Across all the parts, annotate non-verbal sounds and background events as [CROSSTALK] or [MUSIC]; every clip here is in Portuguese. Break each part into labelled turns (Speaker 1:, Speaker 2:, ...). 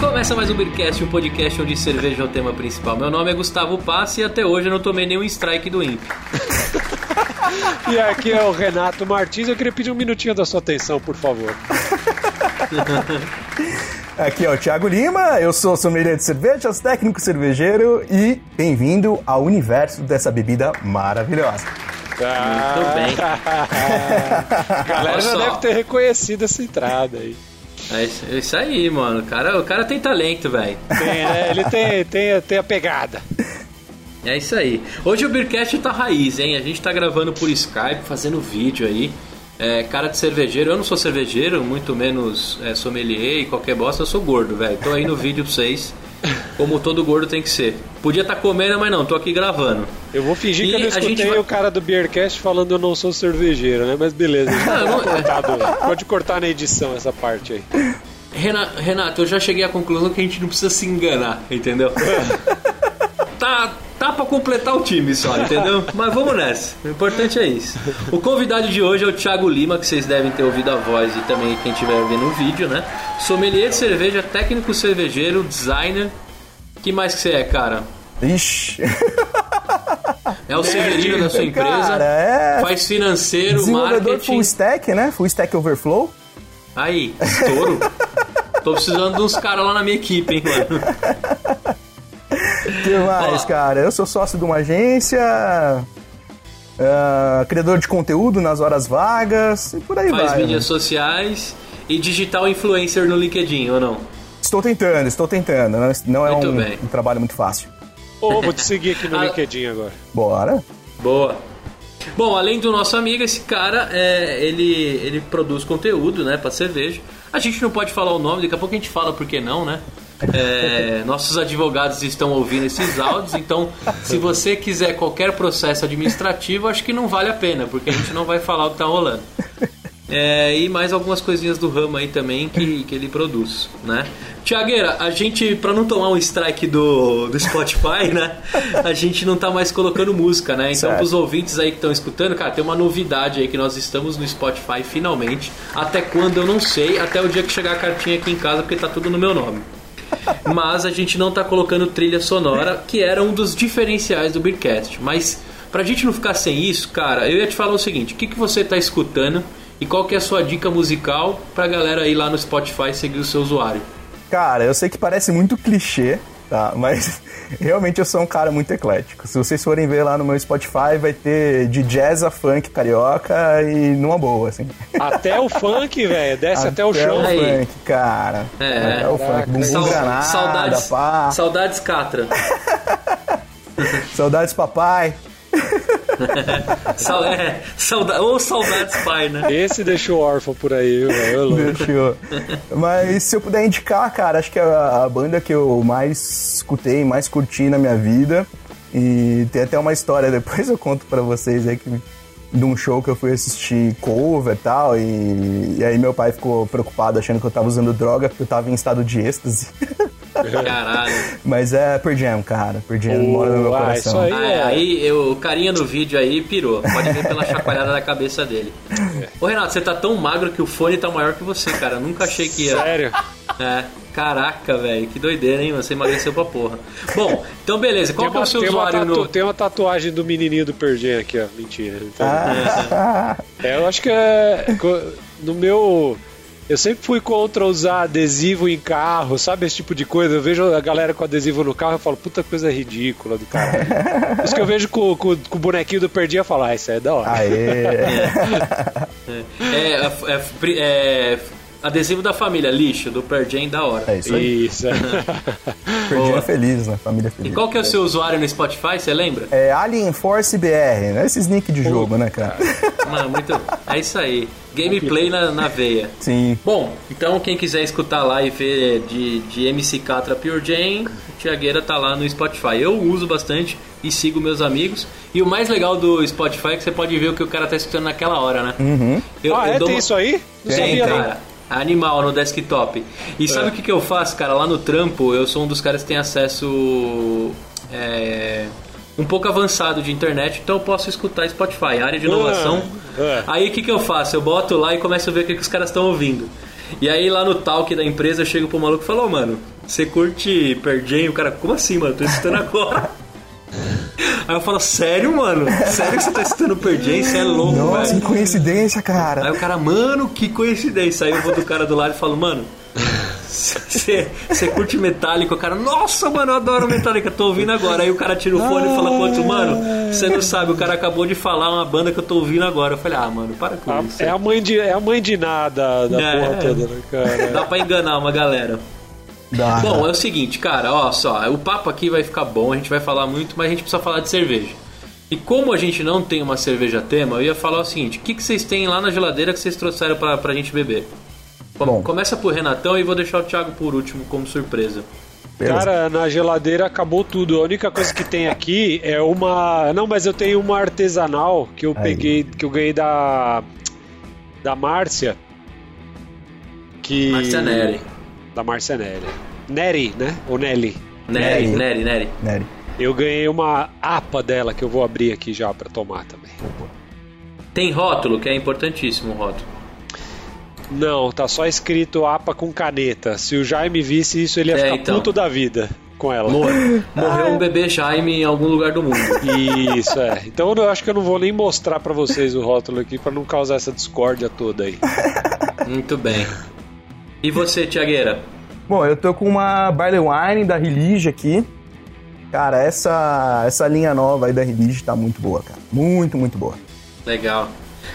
Speaker 1: Começa mais um Beercast, um podcast onde cerveja é o tema principal. Meu nome é Gustavo Passi e até hoje eu não tomei nenhum strike do INPE. [LAUGHS]
Speaker 2: E aqui é o Renato Martins. Eu queria pedir um minutinho da sua atenção, por favor. [LAUGHS]
Speaker 3: Aqui é o Thiago Lima, eu sou sommelier de cervejas, técnico cervejeiro e bem-vindo ao universo dessa bebida maravilhosa.
Speaker 1: Muito bem. [LAUGHS]
Speaker 2: A galera já deve ter reconhecido essa entrada aí.
Speaker 1: É isso, é isso aí, mano. O cara, o cara tem talento, velho.
Speaker 2: Tem, né? Ele tem, tem, tem a pegada.
Speaker 1: É isso aí. Hoje o Beercast tá raiz, hein? A gente tá gravando por Skype, fazendo vídeo aí. É, cara de cervejeiro, eu não sou cervejeiro, muito menos é, sommelier e qualquer bosta, eu sou gordo, velho. Tô aí no vídeo pra vocês, como todo gordo tem que ser. Podia estar comendo, mas não, tô aqui gravando.
Speaker 2: Eu vou fingir
Speaker 1: E
Speaker 2: que eu não escutei
Speaker 1: vai-
Speaker 2: o cara do Beercast falando eu não sou cervejeiro, né? Mas beleza,
Speaker 1: Não, não-
Speaker 2: pode, cortar na edição essa parte aí.
Speaker 1: Rena- Renato, eu já cheguei à conclusão que a gente não precisa se enganar, entendeu? [LAUGHS] tá, tá pra completar o time só, entendeu? [LAUGHS] Mas vamos nessa. O importante é isso. O convidado de hoje é o Thiago Lima, que vocês devem ter ouvido a voz e também quem estiver vendo o vídeo, né? Sommelier de cerveja, técnico cervejeiro, designer. que mais que você é, cara?
Speaker 3: Ixi,
Speaker 1: É o Severino da sua empresa.
Speaker 3: Cara, é.
Speaker 1: Faz financeiro,
Speaker 3: desenvolvedor
Speaker 1: marketing.
Speaker 3: full stack, né? Full stack overflow.
Speaker 1: Aí, estouro. Tô precisando de uns caras lá na minha equipe, hein, mano. [LAUGHS]
Speaker 3: O que mais,
Speaker 1: Ó.
Speaker 3: cara? Eu sou sócio de uma agência, ah, criador de conteúdo nas horas vagas e por aí
Speaker 1: Faz
Speaker 3: vai.
Speaker 1: mídias
Speaker 3: né?
Speaker 1: sociais e digital influencer no LinkedIn, ou não?
Speaker 3: Estou tentando, estou tentando. Não, não é
Speaker 1: Muito
Speaker 3: um, um trabalho muito fácil.
Speaker 2: Ô, vou te seguir aqui no [LAUGHS]
Speaker 1: Ah.
Speaker 2: LinkedIn agora.
Speaker 3: Bora.
Speaker 1: Boa. Bom, além do nosso amigo, esse cara, é, ele, ele produz conteúdo, né, pra cerveja. A gente não pode falar o nome, daqui a pouco a gente fala por que não, né? É, nossos advogados estão ouvindo esses áudios, então se você quiser qualquer processo administrativo, acho que não vale a pena, porque a gente não vai falar o que tá rolando. É, e mais algumas coisinhas do ramo aí também que, que ele produz, né? Tiagueira, a gente, pra não tomar um strike do, do Spotify, né? A gente não tá mais colocando música, né? Então,
Speaker 3: Certo.
Speaker 1: pros ouvintes aí que estão escutando, cara, tem uma novidade aí que nós estamos no Spotify finalmente. Até quando eu não sei, até o dia que chegar a cartinha aqui em casa, porque tá tudo no meu nome. Mas a gente não tá colocando trilha sonora, que era um dos diferenciais do Beercast. Mas pra gente não ficar sem isso, cara, eu ia te falar o seguinte: o que, que você tá escutando e qual que é a sua dica musical pra galera ir lá no Spotify seguir o seu usuário?
Speaker 3: Cara, eu sei que parece muito clichê, tá? Mas [LAUGHS] realmente eu sou um cara muito eclético. Se vocês forem ver lá no meu Spotify, vai ter de jazz a funk carioca e numa boa, assim.
Speaker 2: Até o funk, velho, desce até, o chão.
Speaker 1: Aí.
Speaker 3: funk, cara.
Speaker 1: É.
Speaker 3: Até o funk. Bumbum
Speaker 1: Sau-
Speaker 3: granada,
Speaker 1: saudades,
Speaker 3: pá.
Speaker 1: saudades Catra. [LAUGHS]
Speaker 3: Saudades papai. [LAUGHS]
Speaker 1: É, sauda, ou saudades pai, né?
Speaker 2: Esse deixou órfão por aí, viu, velho?
Speaker 3: Deixou. Mas se eu puder indicar, cara, acho que é a, a banda que eu mais escutei, mais curti na minha vida. E tem até uma história, [LAUGHS] depois eu conto pra vocês aí que, de um show que eu fui assistir cover e tal. E, e aí meu pai ficou preocupado achando que eu tava usando droga porque eu tava em estado de êxtase. [LAUGHS]
Speaker 1: Caralho.
Speaker 3: Mas é Pearl Jam, cara. Pearl Jam mora no meu
Speaker 2: ah,
Speaker 3: coração.
Speaker 2: isso aí.
Speaker 1: Ah, é, aí eu, o carinha no vídeo aí pirou. Pode ver pela chacoalhada da cabeça dele. Ô Renato, você tá tão magro que o fone tá maior que você, cara. Eu nunca achei que ia.
Speaker 2: Sério?
Speaker 1: É, caraca, velho. Que doideira, hein? Você emagreceu pra porra. Bom, então beleza. Qual
Speaker 2: Tem
Speaker 1: que é
Speaker 2: uma,
Speaker 1: o seu
Speaker 2: tem, uma
Speaker 1: usuário
Speaker 2: tatu-
Speaker 1: no.
Speaker 2: tem uma tatuagem do menininho do Pergen aqui, ó. Mentira. Então,
Speaker 3: Ah,
Speaker 2: É, eu acho que é. No meu. Eu sempre fui contra usar adesivo em carro, sabe? Esse tipo de coisa. Eu vejo a galera com adesivo no carro e falo, puta coisa ridícula do caralho. [LAUGHS] Isso que eu vejo com, com- com o bonequinho do Perdi e falo, ah, isso aí é da hora.
Speaker 3: aê. [LAUGHS]
Speaker 1: É, é, é, é adesivo da família, lixo, do Jam, da hora.
Speaker 3: É isso aí.
Speaker 2: Isso. [LAUGHS]
Speaker 1: Boa.
Speaker 3: é feliz, né? Família
Speaker 1: E
Speaker 3: feliz.
Speaker 1: qual que é o seu usuário no Spotify, você lembra?
Speaker 3: É Alien Force BR, né? Esses nick de jogo, né, cara?
Speaker 1: Mano, muito. É isso aí. Gameplay na, na veia.
Speaker 3: Sim.
Speaker 1: Bom, então quem quiser escutar lá e ver de, de MC Catra Pure Jam, o Tiagueira tá lá no Spotify. Eu uso bastante e sigo meus amigos. E o mais legal do Spotify é que você pode ver o que o cara tá escutando naquela hora, né?
Speaker 3: Uhum.
Speaker 1: Eu,
Speaker 2: ah,
Speaker 1: eu
Speaker 2: é?
Speaker 1: dou
Speaker 2: Tem
Speaker 1: uma-
Speaker 2: isso aí? Não
Speaker 1: Tem,
Speaker 2: sabia, não.
Speaker 1: cara. Animal no desktop. E sabe o que, que eu faço, cara? Lá no trampo, eu sou um dos caras que tem acesso é, um pouco avançado de internet, então eu posso escutar Spotify, área de inovação.
Speaker 2: Ah, ah.
Speaker 1: Aí o que, que eu faço? Eu boto lá e começo a ver o que, que os caras estão ouvindo. E aí lá no talk da empresa eu chego pro maluco e falo, "Ô, mano, você curte Pearl Jam? O cara, como assim, mano? Tô escutando agora. [LAUGHS] Aí eu falo, sério, mano? Sério que você tá escutando Pearl Jam? Você é louco,
Speaker 3: Nossa,
Speaker 1: velho.
Speaker 3: que coincidência, cara.
Speaker 1: Aí o cara, mano, que coincidência. Aí eu vou do cara do lado e falo, mano, você você curte Metallica? O cara, nossa, mano, eu adoro Metallica, tô ouvindo agora. Aí o cara tira o fone e fala pro outro, mano, você não sabe, o cara acabou de falar uma banda que eu tô ouvindo agora. Eu falei, ah, mano, para com
Speaker 2: A-
Speaker 1: isso.
Speaker 2: é, a mãe de, é a mãe de nada da
Speaker 1: É.
Speaker 2: porra toda, né, cara?
Speaker 1: Dá pra enganar uma galera.
Speaker 3: Dá.
Speaker 1: Bom, é o seguinte, cara, ó só, o papo aqui vai ficar bom, a gente vai falar muito, mas a gente precisa falar de cerveja. E como a gente não tem uma cerveja tema, eu ia falar o seguinte: o que, que vocês têm lá na geladeira que vocês trouxeram pra, pra gente beber?
Speaker 3: Bom.
Speaker 1: Começa por Renatão e vou deixar o Thiago por último como surpresa.
Speaker 3: Beleza.
Speaker 2: Cara, na geladeira acabou tudo. A única coisa que tem aqui é uma. Não, mas eu tenho uma artesanal que eu
Speaker 3: Aí.
Speaker 2: peguei, que eu ganhei da. Da Márcia. Que.
Speaker 1: Márcia Neri.
Speaker 2: Da Márcia Neri. Neri, né? Ou Nelly.
Speaker 1: Neri,
Speaker 3: Neri.
Speaker 1: Neri, Neri.
Speaker 3: Nery.
Speaker 2: Eu ganhei uma APA dela que eu vou abrir aqui já pra tomar também.
Speaker 1: Tem rótulo, que é importantíssimo o rótulo.
Speaker 2: Não, tá só escrito APA com caneta. Se o Jaime visse isso, ele ia
Speaker 1: É,
Speaker 2: ficar
Speaker 1: então.
Speaker 2: puto da vida com ela.
Speaker 1: Mor- [LAUGHS] Morreu um bebê Jaime em algum lugar do mundo. [LAUGHS]
Speaker 2: Isso, é. Então eu acho que eu não vou nem mostrar pra vocês o rótulo aqui pra não causar essa discórdia toda aí.
Speaker 1: Muito bem. E você, Tiagueira?
Speaker 3: Bom, eu tô com uma Barley Wine da Relige aqui. Cara, essa, essa linha nova aí da Relige tá muito boa, cara. Muito, muito boa.
Speaker 1: Legal.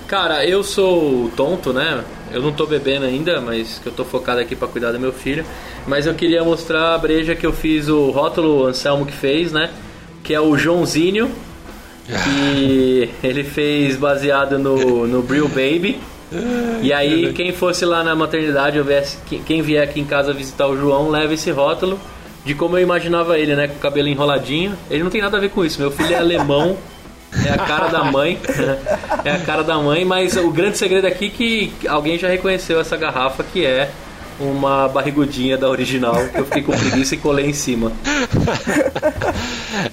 Speaker 1: Cara, eu sou tonto, né? Eu não tô bebendo ainda, mas que eu tô focado aqui pra cuidar do meu filho. Mas eu queria mostrar a breja que eu fiz, o rótulo Anselmo que fez, né? Que é o Joãozinho. Que [LAUGHS] ele fez baseado no, no Brill Baby. E aí, quem fosse lá na maternidade, ou viesse, quem- vier aqui em casa visitar o João, leva esse rótulo de como eu imaginava ele, né? Com o cabelo enroladinho. Ele não tem nada a ver com isso. Meu filho é alemão, é a cara da mãe. [LAUGHS] É a cara da mãe, mas o grande segredo aqui é que alguém já reconheceu essa garrafa que é uma barrigudinha da original, que eu fiquei com preguiça e colei em cima.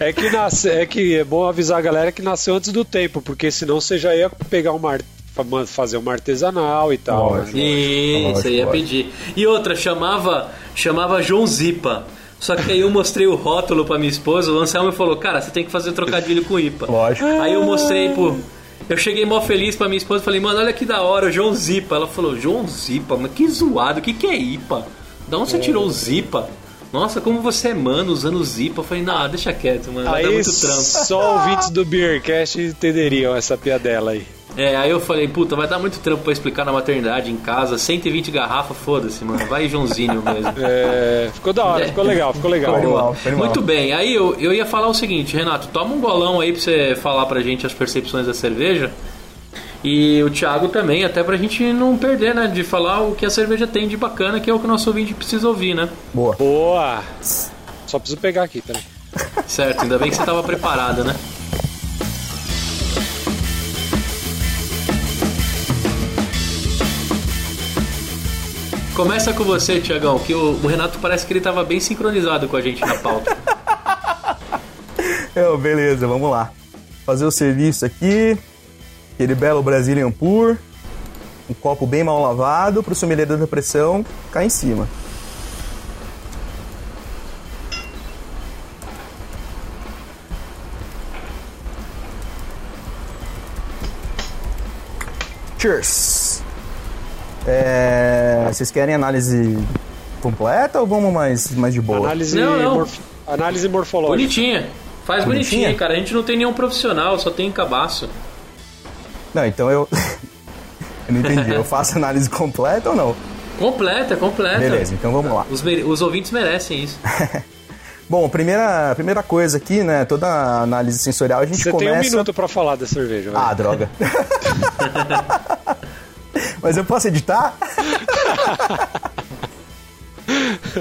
Speaker 2: É que, nasce, é que é bom avisar a galera que nasceu antes do tempo, porque senão você já ia pegar uma, ar- fa- fazer uma artesanal e tal.
Speaker 3: Lógico.
Speaker 2: né?
Speaker 1: Isso,
Speaker 3: Lógico,
Speaker 1: eu ia pedir. E outra, chamava, chamava João Zipa. Só que aí eu mostrei o rótulo pra minha esposa, o Anselmo falou, cara, você tem que fazer trocadilho com IPA.
Speaker 3: Lógico.
Speaker 1: Aí eu mostrei pro. Eu cheguei mó feliz pra minha esposa e falei, mano, olha que da hora, o João Zipa. Ela falou, João Zipa, mas que zoado, o que, que é IPA? Da onde você tirou o Zipa? Nossa, como você é mano usando o Zipa. Eu falei, não, deixa quieto, mano, vai dar
Speaker 2: Aí
Speaker 1: muito trampo.
Speaker 2: só ouvintes do Beercast entenderiam essa piadela aí.
Speaker 1: É, aí eu falei, puta, vai dar muito trampo pra explicar na maternidade, em casa, 120 garrafas, foda-se, mano. Vai Joãozinho mesmo. [LAUGHS]
Speaker 2: É, ficou da hora,
Speaker 1: É.
Speaker 2: ficou legal, ficou legal.
Speaker 3: Ficou animal, ficou animal.
Speaker 1: Muito bem, aí eu, eu ia falar o seguinte, Renato, toma um golão aí pra você falar pra gente as percepções da cerveja. E o Thiago também, até pra gente não perder, né? De falar o que a cerveja tem de bacana, que é o que o nosso ouvinte precisa ouvir, né?
Speaker 3: Boa.
Speaker 2: Boa! Só preciso pegar aqui, peraí.
Speaker 1: Certo, ainda bem que você tava preparado, né? Começa com você, Tiagão, que o, o Renato parece que ele tava bem sincronizado com a gente na pauta. [LAUGHS]
Speaker 3: Eu, beleza, vamos lá. Fazer o serviço aqui. Aquele belo Brazilian Pur. Um copo bem mal lavado pro sommelier da pressão cair em cima. Cheers! É, vocês querem análise completa ou vamos mais, mais de boa?
Speaker 2: Análise,
Speaker 1: Não, não.
Speaker 2: morf- Análise morfológica.
Speaker 1: Bonitinha. Faz bonitinha,
Speaker 3: Bonitinha?
Speaker 1: cara. A gente não tem nenhum profissional, só tem cabaço.
Speaker 3: Não, então eu. [LAUGHS] eu não entendi. Eu faço análise completa ou não?
Speaker 1: Completa, completa.
Speaker 3: Beleza, então vamos lá.
Speaker 1: Os, mere- os ouvintes merecem isso. [LAUGHS]
Speaker 3: Bom, primeira, primeira coisa aqui, né? Toda análise sensorial a gente
Speaker 2: Você
Speaker 3: começa.
Speaker 2: tem um minuto pra falar da cerveja, vai.
Speaker 3: Ah, droga. [LAUGHS] Mas eu posso editar?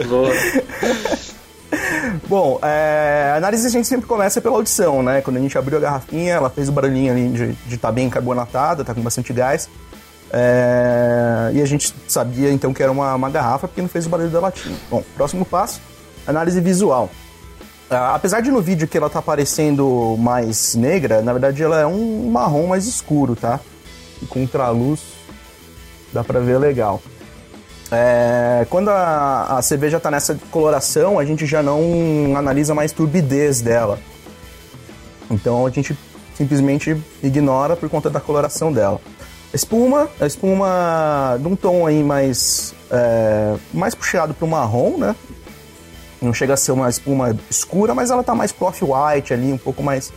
Speaker 1: Boa.
Speaker 3: Bom, é, a análise a gente sempre começa pela audição, né? Quando a gente abriu a garrafinha, ela fez o barulhinho ali de estar bem carbonatada, tá com bastante gás. É, e a gente sabia então que era uma, uma garrafa porque não fez o barulho da latinha. Bom, próximo passo, análise visual. Ah, apesar de no vídeo que ela tá parecendo mais negra, na verdade ela é um marrom mais escuro, tá? E contra a luz dá pra ver legal. É, quando a, a cerveja está nessa coloração, a gente já não analisa mais turbidez dela. Então a gente simplesmente ignora por conta da coloração dela. Espuma, a espuma de um tom aí mais, é, mais puxado para o marrom, né? Não chega a ser uma espuma escura, mas ela tá mais pro off-white ali, um pouco mais,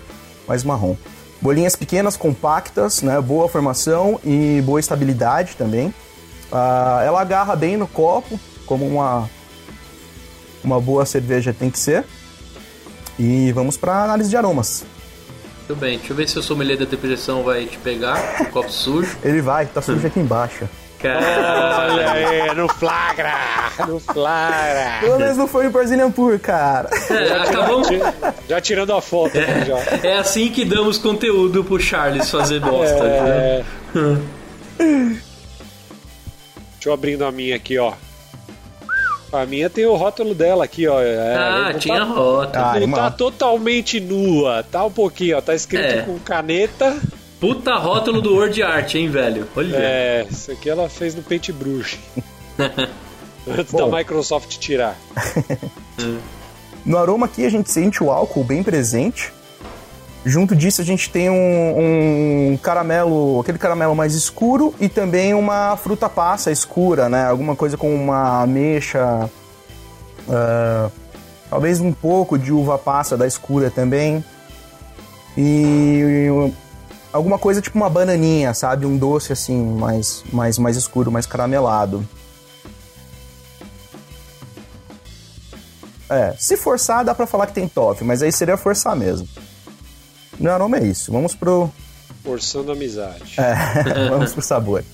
Speaker 3: mais marrom. Bolinhas pequenas, compactas, né? Boa formação e boa estabilidade também. Ah, ela agarra bem no copo, como uma, uma boa cerveja tem que ser. E vamos para análise de aromas.
Speaker 1: Muito bem, deixa eu ver se o sommelier da depressão vai te pegar, o [LAUGHS] copo sujo.
Speaker 3: Ele vai, tá sujo [LAUGHS] aqui embaixo.
Speaker 2: Caralho, Olha aí, no flagra! No flagra!
Speaker 3: Pelo menos não foi o Brazilian Pur, cara.
Speaker 1: É, acabamos.
Speaker 2: Já tirando a foto aqui já.
Speaker 1: É assim que damos conteúdo pro Charles fazer bosta.
Speaker 2: É.
Speaker 1: né?
Speaker 2: Deixa eu abrindo a minha aqui, ó. A minha tem o rótulo dela aqui, ó. É,
Speaker 1: Ah, tinha
Speaker 2: tá,
Speaker 1: rota.
Speaker 3: Ah,
Speaker 2: não tá totalmente nua, tá um pouquinho, ó. Tá escrito
Speaker 1: É.
Speaker 2: com caneta.
Speaker 1: Puta rótulo do Word Art, hein, velho? Olha.
Speaker 2: É, isso aqui ela fez no Paintbrush. [LAUGHS] Antes da
Speaker 3: Bom.
Speaker 2: Microsoft tirar. [LAUGHS]
Speaker 3: No aroma aqui a gente sente o álcool bem presente. Junto disso a gente tem um, um caramelo, aquele caramelo mais escuro e também uma fruta passa escura, né? Alguma coisa com uma ameixa, ah, talvez um pouco de uva passa da escura também. E alguma coisa tipo uma bananinha, sabe? Um doce assim, mais, mais, mais escuro, mais caramelado. É, se forçar dá pra falar que tem toffee, mas aí seria forçar mesmo. No aroma é isso. Vamos pro,
Speaker 2: Forçando a amizade.
Speaker 3: é, [LAUGHS] vamos pro sabor.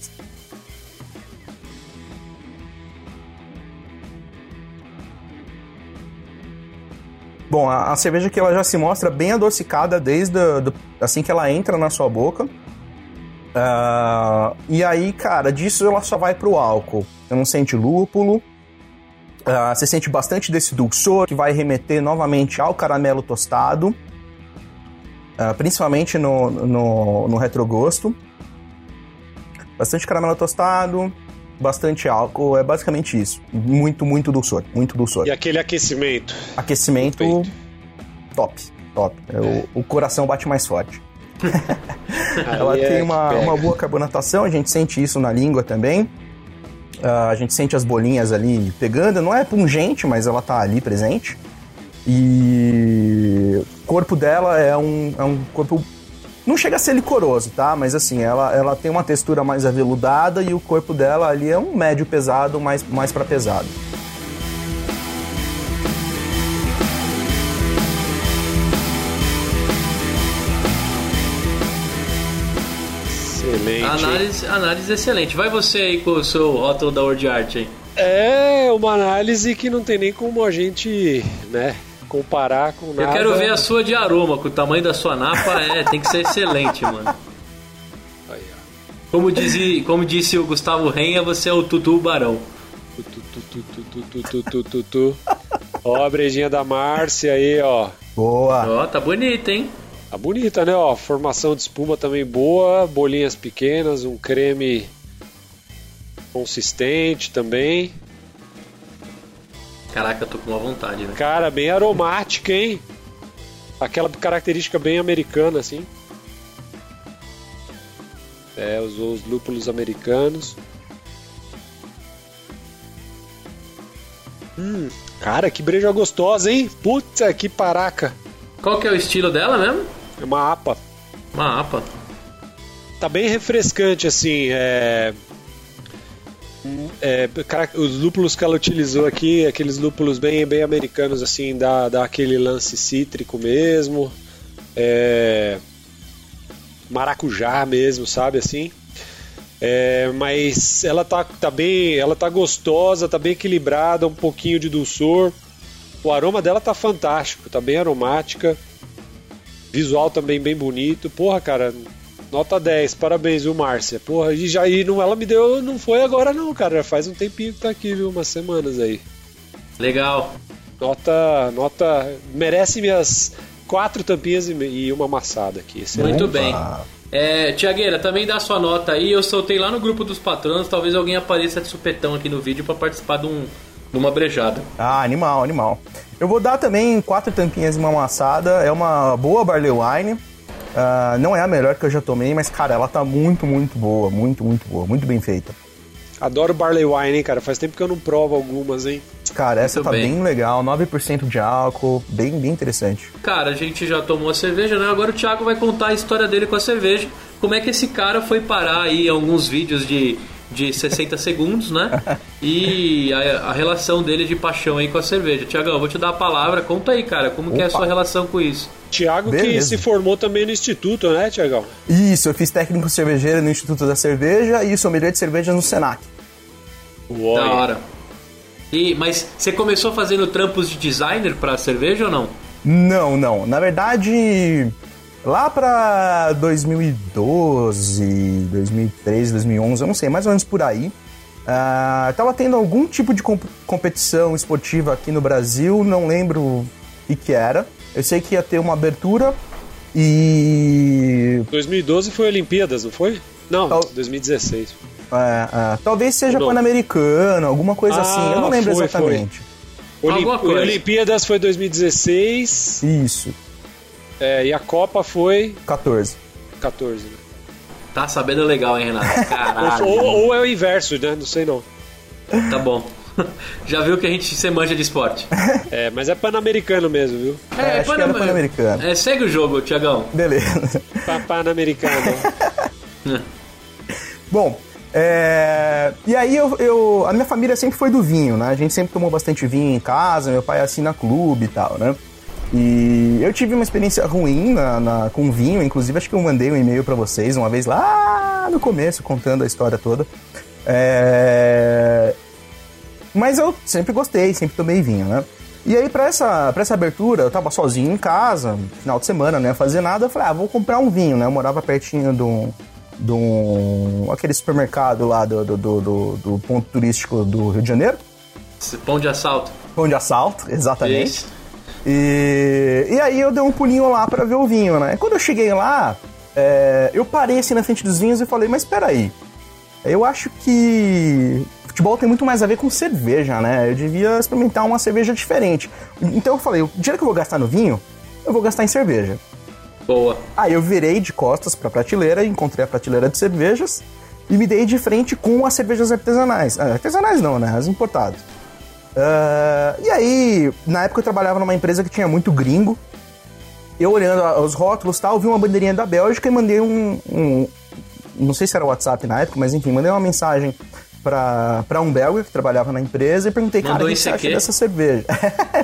Speaker 3: Bom, a, a cerveja aqui ela já se mostra bem adocicada desde a- do- assim que ela entra na sua boca. Ah, e aí, cara, disso ela só vai pro álcool. Você não sente lúpulo. Ah, você sente bastante desse dulçor que vai remeter novamente ao caramelo tostado. Ah, principalmente no, no, no retrogosto. Bastante caramelo tostado, bastante álcool, é basicamente isso. Muito, muito dulçor, muito dulçor.
Speaker 2: E aquele aquecimento.
Speaker 3: Aquecimento top, top. É, O, o coração bate mais forte. [LAUGHS] Ela
Speaker 2: é
Speaker 3: tem
Speaker 2: que
Speaker 3: uma, uma boa carbonatação, a gente sente isso na língua também. Ah, a gente sente as bolinhas ali pegando, não é pungente, mas ela tá ali presente. E o corpo dela é um, é um corpo. Não chega a ser licoroso, tá? Mas assim, ela, ela tem uma textura mais aveludada e o corpo dela ali é um médio pesado, mais, mais para pesado.
Speaker 2: Excelente.
Speaker 1: Análise, análise excelente. Vai você aí com o seu rótulo da Word Art aí.
Speaker 2: É uma análise que não tem nem como a gente, né, comparar com nada.
Speaker 1: Eu quero ver a sua de aroma, com o tamanho da sua napa é, tem que ser excelente, mano. Como, diz, como disse o Gustavo Renha, você é o Tutu Barão.
Speaker 2: Tutu, Ó a brejinha da Márcia aí, ó.
Speaker 3: Boa.
Speaker 1: Ó, tá bonita, hein?
Speaker 2: Tá bonita, né? Ó, formação de espuma também boa, bolinhas pequenas, um creme consistente também.
Speaker 1: Caraca, eu tô com uma vontade, né?
Speaker 2: Cara, bem aromática, hein? Aquela característica bem americana, assim. É, usou os lúpulos americanos. Hum, cara, que breja gostosa, hein? Puta que paraca.
Speaker 1: Qual que é o estilo dela mesmo?
Speaker 2: É uma APA.
Speaker 1: Uma APA.
Speaker 2: Tá bem refrescante, assim. É... é, os lúpulos que ela utilizou aqui, aqueles lúpulos bem, bem americanos, assim, dá, dá aquele lance cítrico mesmo. É... Maracujá mesmo, sabe, assim. É, mas ela tá, tá bem, ela tá gostosa, tá bem equilibrada, um pouquinho de dulçor. O aroma dela tá fantástico, tá bem aromática. Visual também bem bonito. Porra, cara, nota 10. Parabéns, viu, Márcia? Porra, e já e não, ela me deu, não foi agora não, cara. Já faz um tempinho que tá aqui, viu? Umas semanas aí.
Speaker 1: Legal.
Speaker 2: Nota, nota, merece minhas quatro tampinhas e uma amassada aqui. Excelente.
Speaker 1: Muito bem. É, Tiagueira, também dá sua nota aí. Eu soltei lá no grupo dos patronos. Talvez alguém apareça de supetão aqui no vídeo para participar de, um, de uma brejada.
Speaker 3: Ah, animal, animal. Eu vou dar também quatro tampinhas e uma amassada. É uma boa Barley Wine. Uh, não é a melhor que eu já tomei, mas, cara, ela tá muito, muito boa. Muito, muito boa. Muito bem feita.
Speaker 2: Adoro Barley Wine, hein, cara? Faz tempo que eu não provo algumas, hein?
Speaker 3: Cara, essa Muito tá bem. bem. legal, 9% de álcool, bem, bem interessante.
Speaker 1: Cara, a gente já tomou a cerveja, né? Agora o Thiago vai contar a história dele com a cerveja. Como é que esse cara foi parar aí em alguns vídeos de, de 60 segundos, né? E a, a, relação dele de paixão aí com a cerveja. Tiagão, eu vou te dar a palavra. Conta aí, cara, como Opa. que é a sua relação com isso?
Speaker 2: Tiago que se formou também no Instituto, né, Tiagão?
Speaker 3: Isso, eu fiz técnico cervejeiro no Instituto da Cerveja e sommelier de cerveja no Senac.
Speaker 1: Uou. Da hora. E, mas você começou fazendo trampos de designer para cerveja ou não?
Speaker 3: Não, não. Na verdade, lá para 2012, 2013, 2011, eu não sei, mais ou menos por aí, uh, tava tendo algum tipo de comp competição esportiva aqui no Brasil, não lembro o que, era. Eu sei que ia ter uma abertura e.
Speaker 2: 2012 foi Olimpíadas, não foi? Não, Tal... 2016.
Speaker 3: É, é, talvez seja Pan-Americano, alguma coisa ah, assim, eu não lembro foi, exatamente.
Speaker 2: Foi. Olim... Olimpíadas foi 2016.
Speaker 3: Isso.
Speaker 2: É, e a Copa foi.
Speaker 3: 14.
Speaker 2: 14, né?
Speaker 1: Tá sabendo legal, hein, Renato? [LAUGHS] Caralho.
Speaker 2: ou, ou, é o inverso, né? Não sei não.
Speaker 1: Tá bom. [LAUGHS] Já viu que a gente se manja de esporte.
Speaker 2: É, mas é pan-americano mesmo, viu?
Speaker 3: É, é pan-americano.
Speaker 1: É, segue o jogo, Tiagão.
Speaker 3: Beleza.
Speaker 2: Pan-americano. [LAUGHS]
Speaker 3: Bom, é... E aí eu, eu, A minha família sempre foi do vinho, né? A gente sempre tomou bastante vinho em casa, meu pai assina clube e tal, né? E eu tive uma experiência ruim na, na com vinho, inclusive acho que eu mandei um e-mail para vocês uma vez lá no começo, contando a história toda. É... Mas eu sempre gostei, sempre tomei vinho, né? E aí, pra essa, pra essa abertura, eu tava sozinho em casa, final de semana, não ia fazer nada. Eu falei, ah, vou comprar um vinho, né? Eu morava pertinho de um, de um aquele supermercado lá do, do, do, do, ponto turístico do Rio de Janeiro.
Speaker 1: Pão de assalto.
Speaker 3: Pão de assalto, exatamente. Isso. E, e aí eu dei um pulinho lá para ver o vinho, né? Quando eu cheguei lá, é, eu parei assim na frente dos vinhos e falei, mas espera aí, eu acho que futebol tem muito mais a ver com cerveja, né? Eu devia experimentar uma cerveja diferente. Então eu falei, o dinheiro que eu vou gastar no vinho, eu vou gastar em cerveja.
Speaker 1: Boa.
Speaker 3: Aí eu virei de costas pra prateleira, encontrei a prateleira de cervejas e me dei de frente com as cervejas artesanais. Ah, artesanais não, né? As importadas. Uh, e aí, na época eu trabalhava numa empresa que tinha muito gringo. Eu olhando os rótulos e tal, vi uma bandeirinha da Bélgica e mandei um, um, Não sei se era WhatsApp na época, mas enfim, mandei uma mensagem pra, pra um belga que trabalhava na empresa e perguntei, cara, o [LAUGHS] [LAUGHS] que, que você acha dessa cerveja?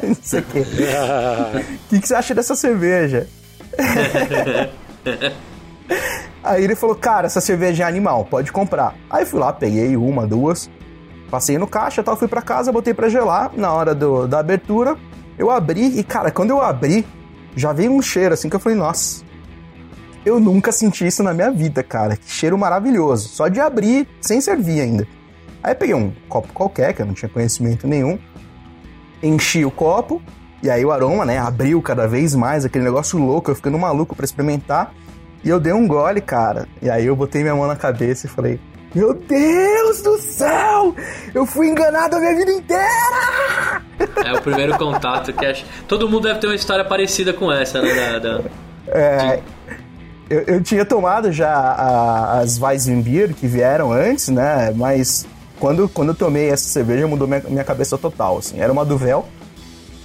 Speaker 3: não sei o quê. O que, que você acha dessa cerveja? Aí ele falou, cara, essa cerveja é animal, pode comprar. Aí fui lá, peguei uma, duas, passei no caixa tal, fui para casa, botei para gelar. Na hora do, da abertura, eu abri e, cara, quando eu abri, já veio um cheiro assim que eu falei, nossa, eu nunca senti isso na minha vida, cara. Que cheiro maravilhoso. Só de abrir, sem servir ainda. Aí peguei um copo qualquer, que eu não tinha conhecimento nenhum, enchi o copo, e aí o aroma, né, abriu cada vez mais, aquele negócio louco, eu ficando maluco para experimentar. E eu dei um gole, cara. E aí eu botei minha mão na cabeça e falei: Meu Deus do céu! Eu fui enganado a minha vida inteira!
Speaker 1: É o primeiro contato que acho. Todo mundo deve ter uma história parecida com essa, né? Da, da...
Speaker 3: É. Eu, eu, tinha tomado já a, as Weizenbier que vieram antes, né? Mas quando, quando eu tomei essa cerveja mudou minha, minha cabeça total, assim. Era uma Duvel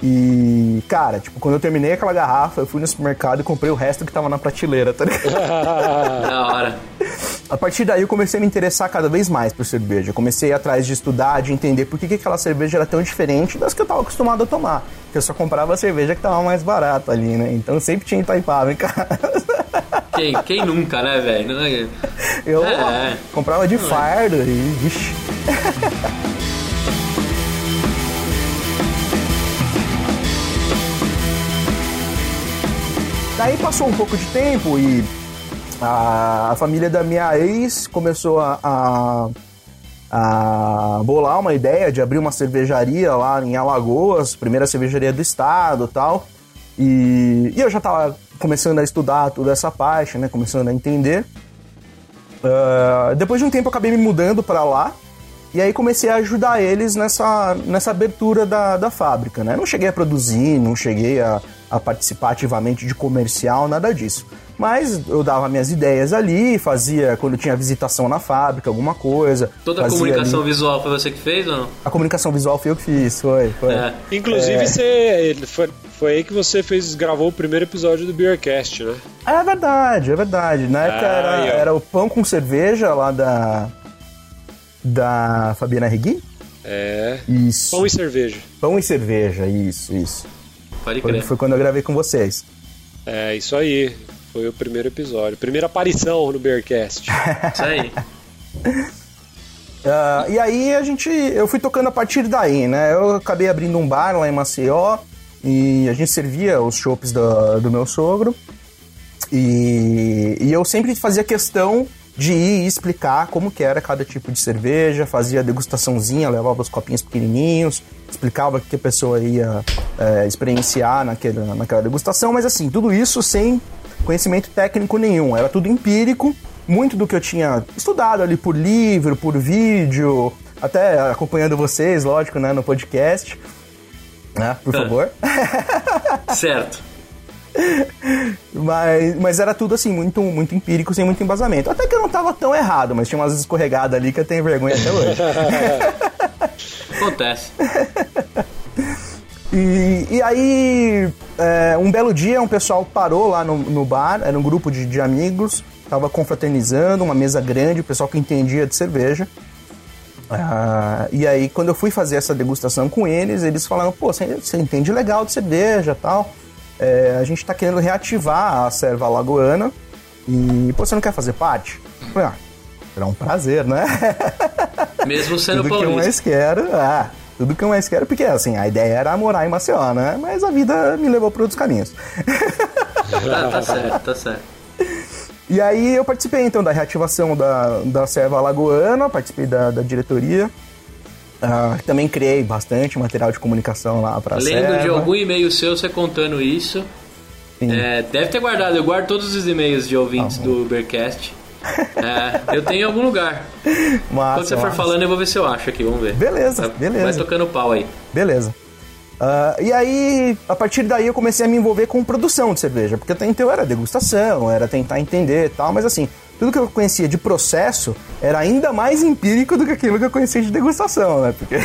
Speaker 3: e, cara, tipo, quando eu terminei aquela garrafa, eu fui no supermercado e comprei o resto que tava na prateleira, tá ligado? [LAUGHS]
Speaker 1: da hora.
Speaker 3: A partir daí eu comecei a me interessar cada vez mais por cerveja. comecei atrás de estudar, de entender por que, que aquela cerveja era tão diferente das que eu tava acostumado a tomar. Que eu só comprava a cerveja que tava mais barata ali, né? Então sempre tinha Itaipava em casa.
Speaker 1: Quem, quem nunca, né, velho? É
Speaker 3: eu é. comprava de é. fardo e. Vixe. [LAUGHS] Daí passou um pouco de tempo e a, família da minha ex começou a, a, a, bolar uma ideia de abrir uma cervejaria lá em Alagoas, primeira cervejaria do estado tal. E, e eu já estava começando a estudar toda essa parte, né? Começando a entender. Uh, depois de um tempo eu acabei me mudando para lá e aí comecei a ajudar eles nessa, nessa abertura da, da fábrica, né? Não cheguei a produzir, não cheguei a, a participar ativamente de comercial, nada disso. Mas eu dava minhas ideias ali, fazia quando tinha visitação na fábrica, alguma coisa.
Speaker 1: Toda a comunicação ali. visual foi você que fez ou não?
Speaker 3: A comunicação visual foi eu que fiz, foi. foi. É.
Speaker 2: Inclusive, é. você, foi, foi aí que você fez, gravou o primeiro episódio do Beercast, né?
Speaker 3: É verdade, é verdade. Na época ah, era, era o pão com cerveja lá da, da Fabiana Regui?
Speaker 2: É.
Speaker 3: Isso.
Speaker 2: Pão e cerveja.
Speaker 3: Pão e cerveja, isso, isso.
Speaker 1: Pode crer.
Speaker 3: Foi, foi quando eu gravei com vocês.
Speaker 2: É, isso aí. Foi o primeiro episódio. Primeira aparição no Bearcast. [LAUGHS]
Speaker 1: isso aí.
Speaker 3: Uh, [LAUGHS] e aí a gente. Eu fui tocando a partir daí, né? Eu acabei abrindo um bar lá em Maceió e a gente servia os chopps do, do meu sogro. E, e eu sempre fazia questão de ir e explicar como que era cada tipo de cerveja, fazia degustaçãozinha, levava os copinhos pequenininhos, explicava o que a pessoa ia é, experienciar naquele, naquela degustação, mas assim, tudo isso sem conhecimento técnico nenhum, era tudo empírico, muito do que eu tinha estudado ali por livro, por vídeo, até acompanhando vocês, lógico, né, no podcast, né, por favor. [LAUGHS]
Speaker 1: certo. [LAUGHS]
Speaker 3: mas, mas era tudo assim, muito, muito empírico, sem muito embasamento. Até que eu não tava tão errado, mas tinha umas escorregadas ali que eu tenho vergonha até hoje. [LAUGHS]
Speaker 1: Acontece.
Speaker 3: E, e aí, é, um belo dia, um pessoal parou lá no, no bar, era um grupo de, de amigos, tava confraternizando, uma mesa grande, o pessoal que entendia de cerveja. Ah, e aí, quando eu fui fazer essa degustação com eles, eles falaram: pô, você, você entende legal de cerveja tal é, a gente está querendo reativar a serva alagoana e, pô, você não quer fazer parte? Eu falei, ah, será um prazer, né? [LAUGHS]
Speaker 1: Mesmo sendo
Speaker 3: tudo
Speaker 1: paulista.
Speaker 3: que eu mais quero, ah, tudo que eu mais quero, porque assim, a ideia era morar em Maceió, né? Mas a vida me levou para outros caminhos.
Speaker 1: tá, [LAUGHS] tá certo, tá certo.
Speaker 3: E aí eu participei então da reativação da, da serva alagoana, participei da, da diretoria. Uh, também criei bastante material de comunicação lá para
Speaker 1: Lendo de algum e-mail seu você contando isso. É, deve ter guardado, eu guardo todos os e-mails de ouvintes ah, do Ubercast. [LAUGHS] É, eu tenho em algum lugar. Massa, Quando você massa. for falando, eu vou ver se eu acho aqui, vamos ver.
Speaker 3: Beleza, beleza.
Speaker 1: Vai tocando pau aí.
Speaker 3: Beleza. Uh, e aí, a partir daí, eu comecei a me envolver com produção de cerveja, porque até então era degustação, era tentar entender e tal, mas assim, tudo que eu conhecia de processo era ainda mais empírico do que aquilo que eu conhecia de degustação, né? Porque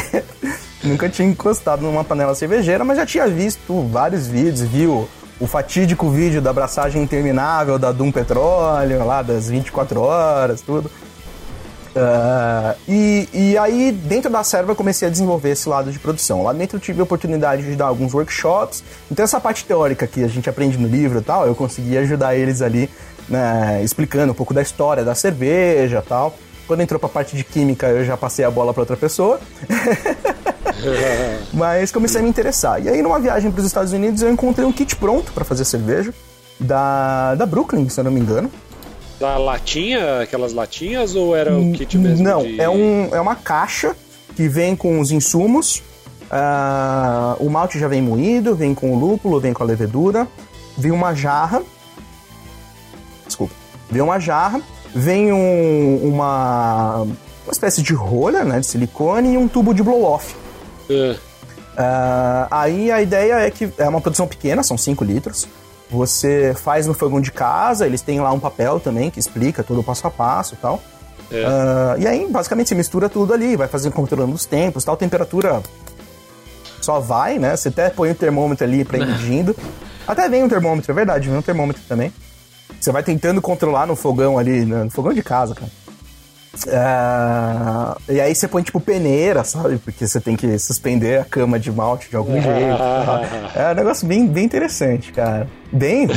Speaker 3: [LAUGHS] nunca tinha encostado numa panela cervejeira, mas já tinha visto vários vídeos, viu o fatídico vídeo da abraçagem interminável da Doom Petróleo, lá das 24 horas, tudo. Uh, e, e aí, dentro da serva, eu comecei a desenvolver esse lado de produção. Lá dentro eu tive a oportunidade de dar alguns workshops. Então, essa parte teórica que a gente aprende no livro e tal, eu consegui ajudar eles ali né, explicando um pouco da história da cerveja tal. Quando entrou pra parte de química, eu já passei a bola para outra pessoa. [LAUGHS] Mas comecei a me interessar. E aí, numa viagem para os Estados Unidos, eu encontrei um kit pronto para fazer cerveja da, da Brooklyn, se eu não me engano.
Speaker 2: Da latinha, aquelas latinhas, ou era o kit mesmo?
Speaker 3: Não,
Speaker 2: de...
Speaker 3: é, um, é uma caixa que vem com os insumos. Uh, o malte já vem moído, vem com o lúpulo, vem com a levedura. Vem uma jarra. Vem uma jarra, vem um, uma, uma espécie de rolha, né, de silicone e um tubo de blow-off. Uh, aí a ideia é que é uma produção pequena, são 5 litros. Você faz no fogão de casa, eles têm lá um papel também que explica todo o passo a passo e tal. É. Uh, e aí, basicamente, você mistura tudo ali, vai fazendo controlando os tempos, tal, temperatura só vai, né? Você até põe o termômetro ali pra ir [LAUGHS] medindo. até vem um termômetro, é verdade, vem um termômetro também. Você vai tentando controlar no fogão ali, né? no fogão de casa, cara. Uh, e aí você põe tipo peneira, sabe? Porque você tem que suspender a cama de malte de algum [LAUGHS] jeito. É um negócio bem, bem interessante, cara. Bem, bem.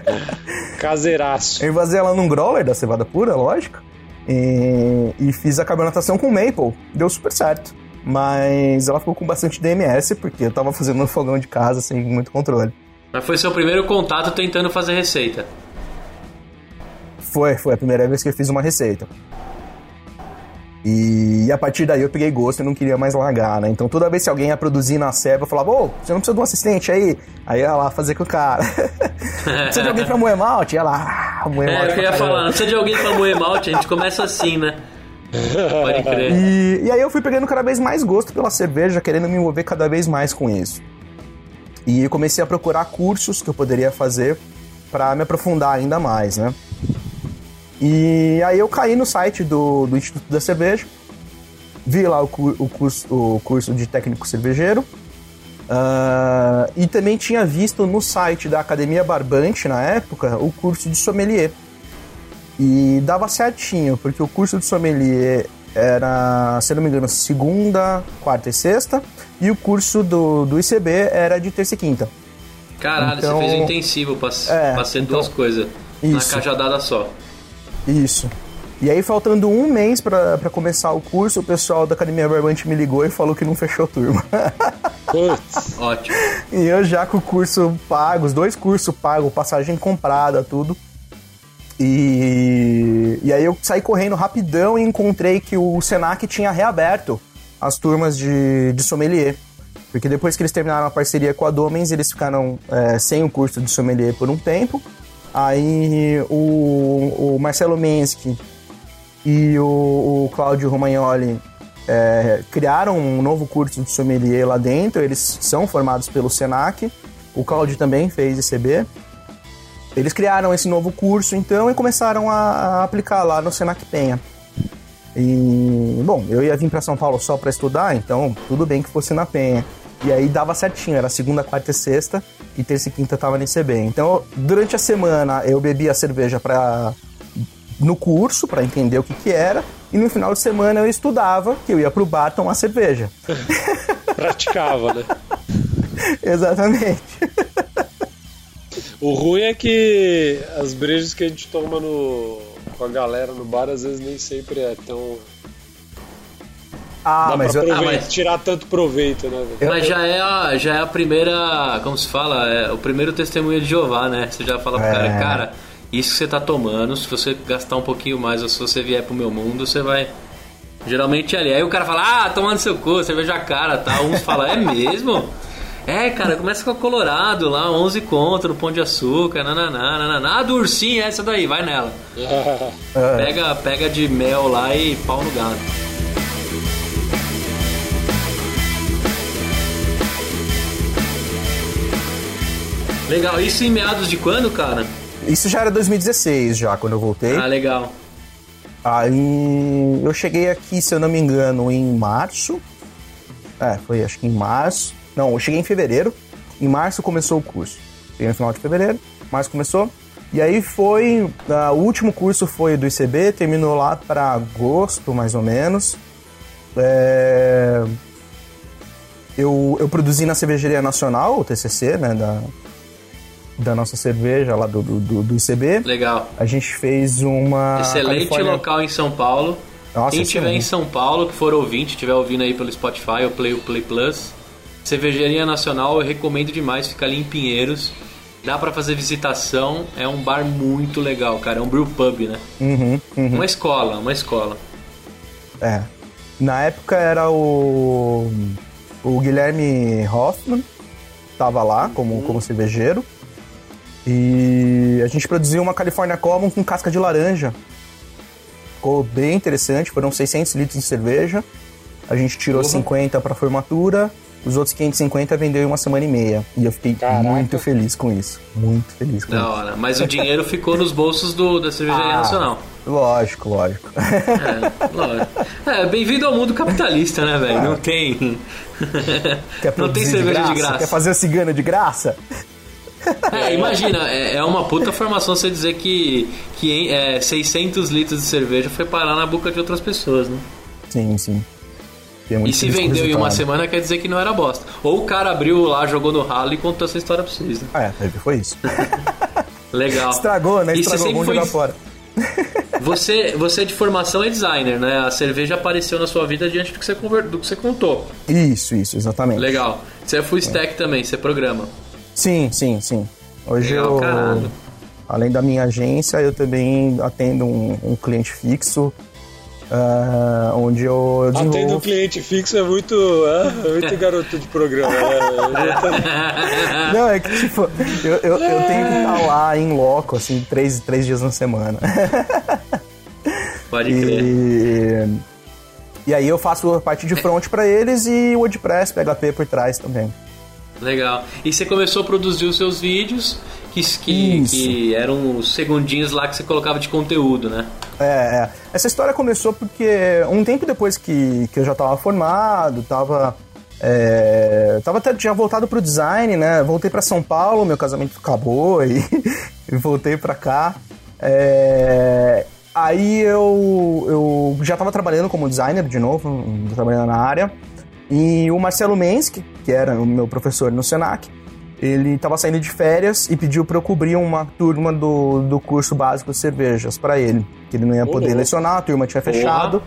Speaker 3: [LAUGHS]
Speaker 2: Caseiraço.
Speaker 3: Eu invasei ela num growler da cevada pura, lógico. E, e fiz a carbonatação com maple. Deu super certo. Mas ela ficou com bastante DMS, porque eu tava fazendo no fogão de casa sem muito controle.
Speaker 1: Mas foi seu primeiro contato tentando fazer receita?
Speaker 3: Foi, foi a primeira vez que eu fiz uma receita. E, a partir daí eu peguei gosto e não queria mais largar, né? Então toda vez que alguém ia produzir na serva, eu falava, ô, você não precisa de um assistente aí? Aí ia lá fazer com o cara. [LAUGHS] precisa de alguém pra moer malte? Ia lá,
Speaker 1: ah, moer é, malte. É, eu ia falar, não precisa de alguém pra moer malte, a gente começa assim, né? Pode crer.
Speaker 3: E, e aí eu fui pegando cada vez mais gosto pela cerveja, querendo me envolver cada vez mais com isso. E eu comecei a procurar cursos que eu poderia fazer para me aprofundar ainda mais, né? E aí eu caí no site do, do Instituto da Cerveja, vi lá o, o, curso, o curso de técnico cervejeiro, uh, e também tinha visto no site da Academia Barbante, na época, o curso de sommelier. E dava certinho, porque o curso de sommelier era, se não me engano, segunda, quarta e sexta, e o curso do, do ICB era de terça e quinta.
Speaker 1: Caralho, então, você fez um intensivo pra, é, pra ser então, duas coisas na cajadada só.
Speaker 3: Isso. E aí, faltando um mês para começar o curso, o pessoal da Academia Barbante me ligou e falou que não fechou turma.
Speaker 1: Putz, [LAUGHS] ótimo.
Speaker 3: E eu já com o curso pago, os dois cursos pagos, passagem comprada, tudo. E, e aí eu saí correndo rapidão e encontrei que o Senac tinha reaberto as turmas de, de sommelier. Porque depois que eles terminaram a parceria com a Domens, eles ficaram é, sem o curso de sommelier por um tempo. Aí o, o Marcelo Mensky e o, o Cláudio Romagnoli é, criaram um novo curso de sommelier lá dentro. Eles são formados pelo Senac. O Cláudio também fez ICB. Eles criaram esse novo curso, então, e começaram a, a aplicar lá no Senac Penha. E, bom, eu ia vir para São Paulo só para estudar, então tudo bem que fosse na Penha. E aí dava certinho, era segunda, quarta e sexta, e terça e quinta tava nesse bem. Então, durante a semana eu bebia cerveja para no curso para entender o que que era, e no final de semana eu estudava, que eu ia pro bar tomar cerveja. [LAUGHS]
Speaker 2: Praticava, né? [LAUGHS]
Speaker 3: Exatamente.
Speaker 2: O ruim é que as brejas que a gente toma no, com a galera no bar às vezes nem sempre é tão
Speaker 3: ah, Dá mas,
Speaker 2: eu, ah, mas tirar tanto proveito, né?
Speaker 1: Mas já é, a, já é a primeira, como se fala, é o primeiro testemunho de Jeová, né? Você já fala pro é. cara, cara, isso que você tá tomando, se você gastar um pouquinho mais ou se você vier pro meu mundo, você vai. Geralmente é ali. Aí o cara fala, ah, tomando seu cu, você veja a cara, tá? Uns falam, é mesmo? É, cara, começa com a Colorado lá, 11 contra no Pão de Açúcar, nananá, nananá. Ah, do ursinho, essa daí, vai nela. É. Pega, pega de mel lá e pau no gato. Legal, isso em meados de quando, cara?
Speaker 3: Isso já era 2016, já, quando eu voltei.
Speaker 1: Ah, legal.
Speaker 3: Aí eu cheguei aqui, se eu não me engano, em março. É, foi acho que em março. Não, eu cheguei em fevereiro. Em março começou o curso. Cheguei no final de fevereiro, março começou. E aí foi. Uh, o último curso foi do ICB, terminou lá para agosto, mais ou menos. É, eu, eu produzi na Cervejaria Nacional, o TCC, né, da, da nossa cerveja lá do, do, do ICB.
Speaker 1: Legal.
Speaker 3: A gente fez uma.
Speaker 1: Excelente Califórnia... local em São Paulo. Nossa, Quem estiver em São Paulo, que for ouvinte, estiver ouvindo aí pelo Spotify ou Play, Play Plus, Cervejaria Nacional eu recomendo demais, fica ali em Pinheiros. Dá para fazer visitação, é um bar muito legal, cara. É um brew pub, né?
Speaker 3: Uhum, uhum.
Speaker 1: Uma escola, uma escola.
Speaker 3: É. Na época era o. O Guilherme Hoffman, tava lá como, uhum. como cervejeiro. E a gente produziu uma California Common com casca de laranja. Ficou bem interessante, foram 600 litros de cerveja. A gente tirou uhum. 50 para formatura, os outros 550 vendeu em uma semana e meia. E eu fiquei Caraca. muito feliz com isso. Muito feliz com
Speaker 1: da
Speaker 3: isso.
Speaker 1: hora. Mas o [LAUGHS] dinheiro ficou nos bolsos do, da cervejaria ah, nacional.
Speaker 3: Lógico, lógico.
Speaker 1: É, lógico. É, bem-vindo ao mundo capitalista, né, velho? Não tem. [LAUGHS] Não tem cerveja de graça? de graça.
Speaker 3: Quer fazer a cigana de graça?
Speaker 1: É, imagina, é, é, uma puta formação você dizer que, que é, 600 litros de cerveja foi parar na boca de outras pessoas, né?
Speaker 3: Sim, sim.
Speaker 1: E se vendeu em uma semana quer dizer que não era bosta. Ou o cara abriu lá, jogou no ralo e contou essa história pra vocês,
Speaker 3: né? É, foi isso. [LAUGHS]
Speaker 1: Legal.
Speaker 3: Estragou, né? Estragou, e você foi... jogar fora. [LAUGHS]
Speaker 1: Você, você de formação é designer, né? A cerveja apareceu na sua vida diante do que você, do que você contou.
Speaker 3: Isso, isso, exatamente.
Speaker 1: Legal. Você é full stack é. também, você programa.
Speaker 3: Sim, sim, sim. Hoje Legal, eu, caralho. além da minha agência, eu também atendo um, um cliente fixo Uh, onde eu desenvolvo...
Speaker 2: Atendo cliente fixo é muito, ah, é muito garoto de programa. Né? [LAUGHS]
Speaker 3: Não, é que tipo, eu, eu, eu tenho que estar lá em loco, assim, três, três dias na semana.
Speaker 1: Pode crer.
Speaker 3: E, e aí eu faço a parte de front pra eles e o WordPress, PHP por trás também.
Speaker 1: Legal. E você começou a produzir os seus vídeos, que, que, que eram os segundinhos lá que você colocava de conteúdo, né?
Speaker 3: É, é. Essa história começou porque um tempo depois que, que eu já tava formado, tava. É, tava até já voltado pro design, né? Voltei pra São Paulo, meu casamento acabou [LAUGHS] e, e voltei pra cá. É, aí eu, eu já tava trabalhando como designer de novo, trabalhando na área. E o Marcelo que, que era o meu professor no Senac, ele estava saindo de férias e pediu para eu cobrir uma turma do, do curso básico de cervejas para ele, que ele não ia poder lecionar, a turma tinha fechado.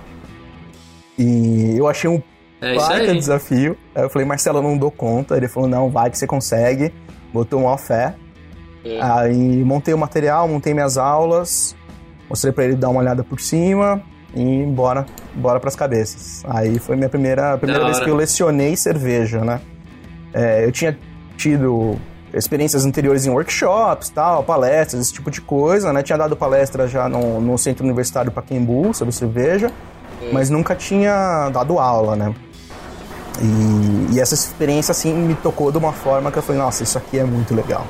Speaker 3: E eu achei um
Speaker 1: É
Speaker 3: baita desafio. Aí eu falei, Marcelo, eu não dou conta. Ele falou, não, vai que você consegue. Botou um fé.
Speaker 2: É.
Speaker 3: Aí montei o material, montei minhas aulas, mostrei para ele dar uma olhada por cima e bora, bora pras cabeças. Aí foi minha primeira, primeira
Speaker 1: Da
Speaker 3: vez
Speaker 1: hora.
Speaker 3: que eu lecionei cerveja, né? É, eu tinha tido experiências anteriores em workshops, tal, palestras, esse tipo de coisa, né? Tinha dado palestra já no, no Centro Universitário Pacaembu sobre cerveja, mas nunca tinha dado aula, né? E, e essa experiência, assim, me tocou de uma forma que eu falei, nossa, isso aqui é muito legal.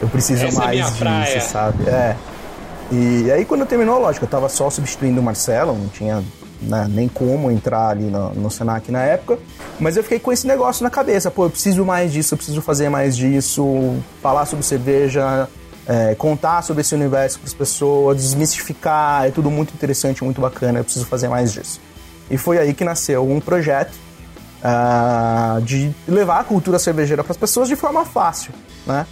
Speaker 3: Eu preciso
Speaker 2: Essa é
Speaker 3: mais
Speaker 2: minha
Speaker 3: disso,
Speaker 2: praia.
Speaker 3: sabe? É. E aí quando terminou, lógico, eu tava só substituindo o Marcelo, não tinha né, nem como entrar ali no, no Senac na época. Mas eu fiquei com esse negócio na cabeça, pô, eu preciso mais disso, eu preciso fazer mais disso, falar sobre cerveja, é, contar sobre esse universo para as pessoas, desmistificar, é tudo muito interessante, muito bacana, eu preciso fazer mais disso. E foi aí que nasceu um projeto ah, de levar a cultura cervejeira para as pessoas de forma fácil, né?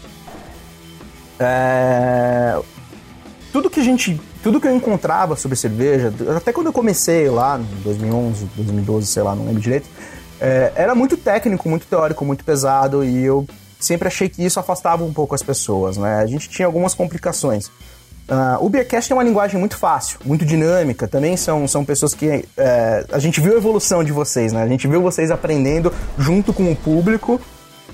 Speaker 3: É, tudo que a gente, tudo que eu encontrava sobre cerveja, até quando eu comecei lá, em 2011, 2012, sei lá, não lembro direito, é, era muito técnico, muito teórico, muito pesado e eu sempre achei que isso afastava um pouco as pessoas, né? A gente tinha algumas complicações. Ah, o Beercast é uma linguagem muito fácil, muito dinâmica. Também são, são pessoas que. é, a gente viu a evolução de vocês, né? A gente viu vocês aprendendo junto com o público,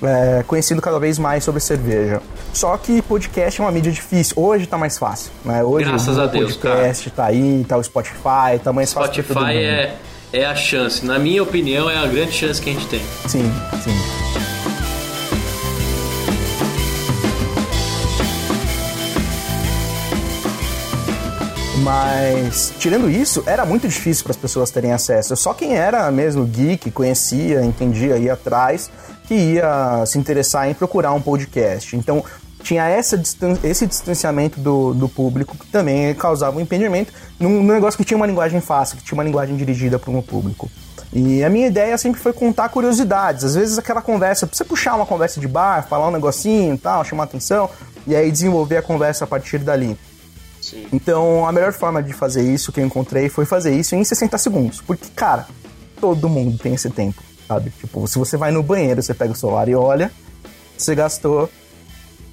Speaker 3: é, conhecendo cada vez mais sobre cerveja. Só que podcast é uma mídia difícil. Hoje tá mais fácil, né? Hoje
Speaker 1: Graças
Speaker 3: o
Speaker 1: Deus,
Speaker 3: podcast tá aí, tá o Spotify, tá mais fácil pra todo
Speaker 1: Spotify é, é a chance. Na minha opinião, é a grande chance que a gente tem.
Speaker 3: Sim, sim. Mas, tirando isso, era muito difícil para as pessoas terem acesso. Só quem era mesmo geek, conhecia, entendia, ia atrás, que ia se interessar em procurar um podcast. Então, tinha essa distan- esse distanciamento do, do público que também causava um impedimento num, num negócio que tinha uma linguagem fácil, que tinha uma linguagem dirigida para um público. E a minha ideia sempre foi contar curiosidades. Às vezes aquela conversa, pra você puxar uma conversa de bar, falar um negocinho e tal, chamar atenção, e aí desenvolver a conversa a partir dali.
Speaker 2: Sim.
Speaker 3: Então, a melhor forma de fazer isso que eu encontrei foi fazer isso em 60 segundos. Porque, cara, todo mundo tem esse tempo, sabe? Tipo, se você vai no banheiro, você pega o celular e olha, você gastou.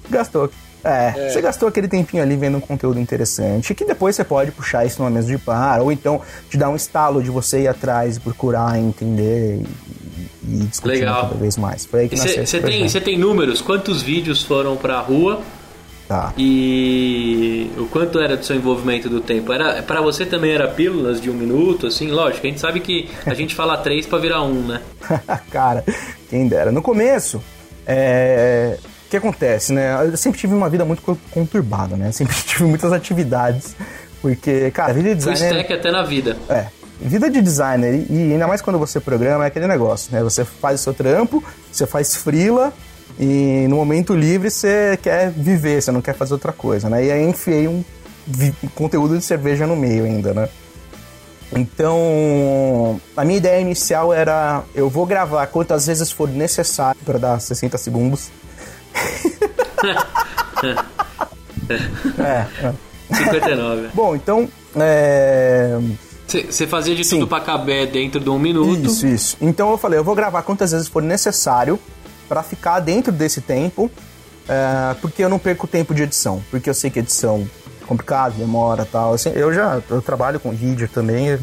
Speaker 3: Gastou. É, você gastou aquele tempinho ali vendo um conteúdo interessante, que depois você pode puxar isso numa mesa de bar, ou então te dar um estalo de você ir atrás e procurar entender e, e discutir
Speaker 1: Legal.
Speaker 3: cada vez mais. Foi aí que
Speaker 1: Você tem, tem números? Quantos vídeos foram pra rua?
Speaker 3: Tá.
Speaker 1: E o quanto era do seu envolvimento do tempo? Era para você também era pílulas de um minuto, assim? Lógico, a gente sabe que a gente fala [LAUGHS] três pra virar um, né? [LAUGHS]
Speaker 3: Cara, quem dera. No começo, é... o que acontece, né? Eu sempre tive uma vida muito co- conturbada, né? [LAUGHS] Sempre tive muitas atividades. Porque, cara, vida de designer.
Speaker 1: stack até na vida.
Speaker 3: É. Vida de designer, e ainda mais quando você programa, é aquele negócio, né? Você faz o seu trampo, você faz frila, e no momento livre você quer viver, você não quer fazer outra coisa, né? E aí enfiei um conteúdo de cerveja no meio ainda, né? Então, a minha ideia inicial era: eu vou gravar quantas vezes for necessário para dar 60 segundos. [LAUGHS] é, é.
Speaker 1: 59.
Speaker 3: Bom, então. É...
Speaker 1: Você fazia de
Speaker 3: Sim.
Speaker 1: tudo pra caber dentro de um minuto.
Speaker 3: Isso, isso. Então eu falei, eu vou gravar quantas vezes for necessário para ficar dentro desse tempo, é, porque eu não perco tempo de edição, porque eu sei que edição é complicado, demora e tal. Assim, eu já eu trabalho com vídeo também,